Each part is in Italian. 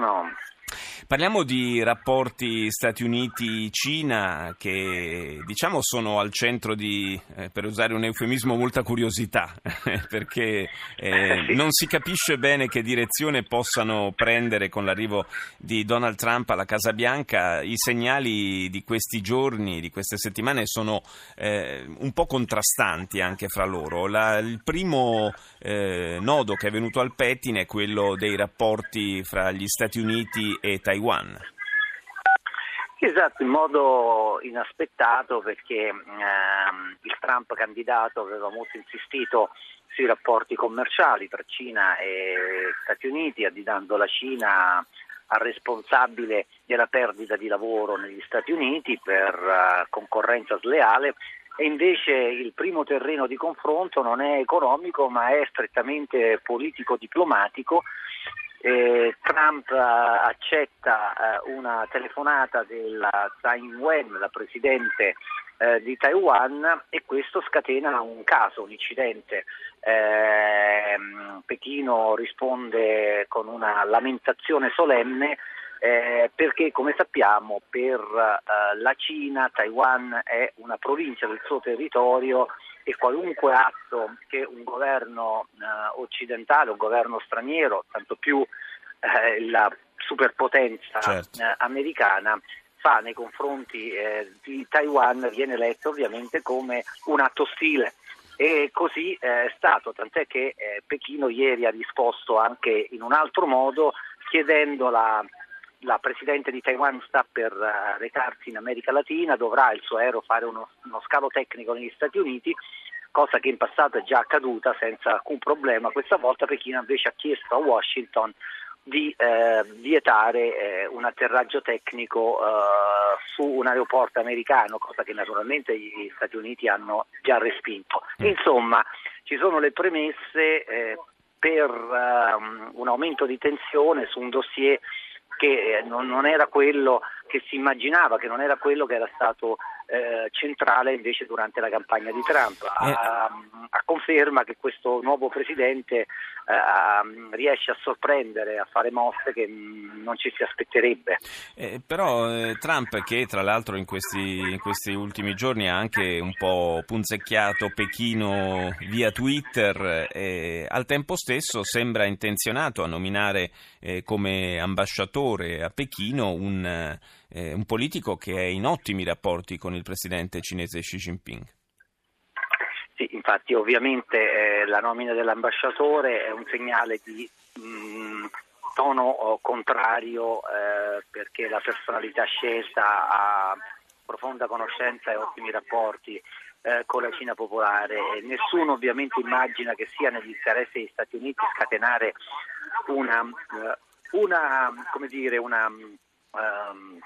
governo Parliamo di rapporti Stati Uniti-Cina che diciamo sono al centro di, eh, per usare un eufemismo, molta curiosità, perché eh, non si capisce bene che direzione possano prendere con l'arrivo di Donald Trump alla Casa Bianca. I segnali di questi giorni, di queste settimane sono eh, un po' contrastanti anche fra loro. La, il primo eh, nodo che è venuto al pettine è quello dei rapporti fra gli Stati Uniti e Taiwan Taiwan. Esatto, in modo inaspettato perché ehm, il Trump candidato aveva molto insistito sui rapporti commerciali tra Cina e Stati Uniti, additando la Cina al responsabile della perdita di lavoro negli Stati Uniti per uh, concorrenza sleale e invece il primo terreno di confronto non è economico ma è strettamente politico-diplomatico eh, Trump accetta eh, una telefonata della Tsai Ing-wen, la presidente eh, di Taiwan, e questo scatena un caso, un incidente. Ehm, Pechino risponde con una lamentazione solenne eh, perché come sappiamo per eh, la Cina Taiwan è una provincia del suo territorio e qualunque atto che un governo eh, occidentale, un governo straniero, tanto più eh, la superpotenza certo. eh, americana fa nei confronti eh, di Taiwan viene letto ovviamente come un atto ostile. E così eh, è stato, tant'è che eh, Pechino ieri ha risposto anche in un altro modo chiedendo la la Presidente di Taiwan sta per uh, recarsi in America Latina, dovrà il suo aereo fare uno, uno scalo tecnico negli Stati Uniti, cosa che in passato è già accaduta senza alcun problema. Questa volta Pechino invece ha chiesto a Washington di eh, vietare eh, un atterraggio tecnico eh, su un aeroporto americano, cosa che naturalmente gli Stati Uniti hanno già respinto. Mm. Insomma, ci sono le premesse eh, per um, un aumento di tensione su un dossier che eh, non, non, era quello che si immaginava, che non era quello che era stato eh, centrale invece durante la campagna di Trump. A, eh. a conferma che questo nuovo presidente eh, riesce a sorprendere, a fare mosse che non ci si aspetterebbe. Eh, però eh, Trump, che tra l'altro in questi, in questi, ultimi giorni ha anche un po' punzecchiato Pechino via Twitter, eh, al tempo stesso sembra intenzionato a nominare eh, come ambasciatore a Pechino un, eh, un politico che è in ottimi rapporti con il presidente cinese Xi Jinping. Sì, infatti ovviamente eh, la nomina dell'ambasciatore è un segnale di mh, mm, tono contrario eh, perché la personalità scelta ha profonda conoscenza e ottimi rapporti eh, con la Cina popolare. Nessuno ovviamente immagina che sia negli interessi degli Stati Uniti scatenare una, eh, una come dire, una um,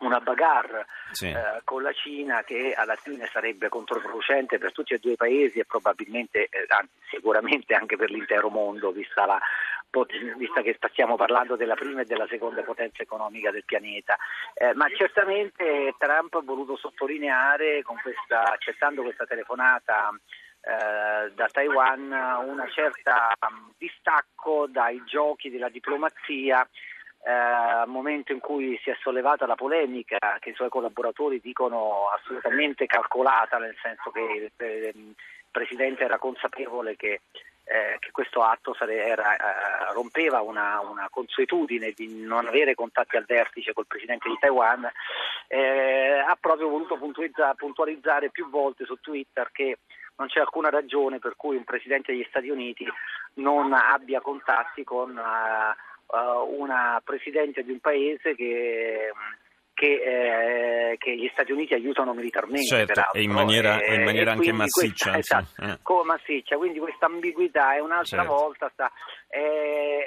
una bagarre sì. eh, con la Cina che alla fine sarebbe controproducente per tutti e due i paesi e probabilmente, eh, anzi, sicuramente anche per l'intero mondo, vista, la, vista, che stiamo parlando della prima e della seconda potenza economica del pianeta. Eh, ma certamente Trump ha voluto sottolineare, questa, accettando questa telefonata, eh, da Taiwan un certo um, distacco dai giochi della diplomazia eh, momento in cui si è sollevata la polemica che i suoi collaboratori dicono assolutamente calcolata, nel senso che il, Presidente era consapevole che, eh, che questo atto sare, era, eh, rompeva una, una, consuetudine di non avere contatti al vertice col Presidente di Taiwan, eh, ha proprio voluto puntualizzare, puntualizzare più volte su Twitter che non c'è alcuna ragione per cui un Presidente degli Stati Uniti non abbia contatti con uh, uh, una presidente di un paese che, che, eh, che, gli Stati Uniti aiutano militarmente. Certo, e in maniera, e, in maniera anche massiccia. Questa, esatto, eh. come massiccia, quindi questa ambiguità è un'altra certo. volta, sta, è,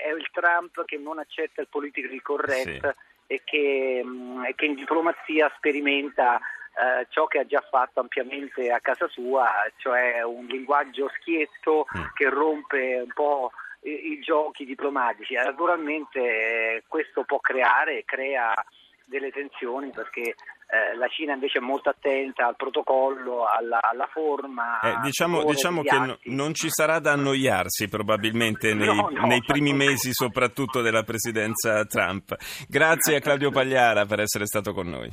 è, il Trump che non accetta il politically correct sì. e, che, mh, e che in diplomazia sperimenta eh, ciò che ha già fatto ampiamente a casa sua, cioè un linguaggio schietto mm. che rompe un po' i, i giochi diplomatici. Naturalmente eh, questo può creare crea delle tensioni perché eh, la Cina invece è molto attenta al protocollo, alla, alla forma. Eh, diciamo, diciamo che no, non ci sarà da annoiarsi probabilmente nei, no, no, nei primi mesi soprattutto della presidenza Trump. Grazie a Claudio Pagliara per essere stato con noi.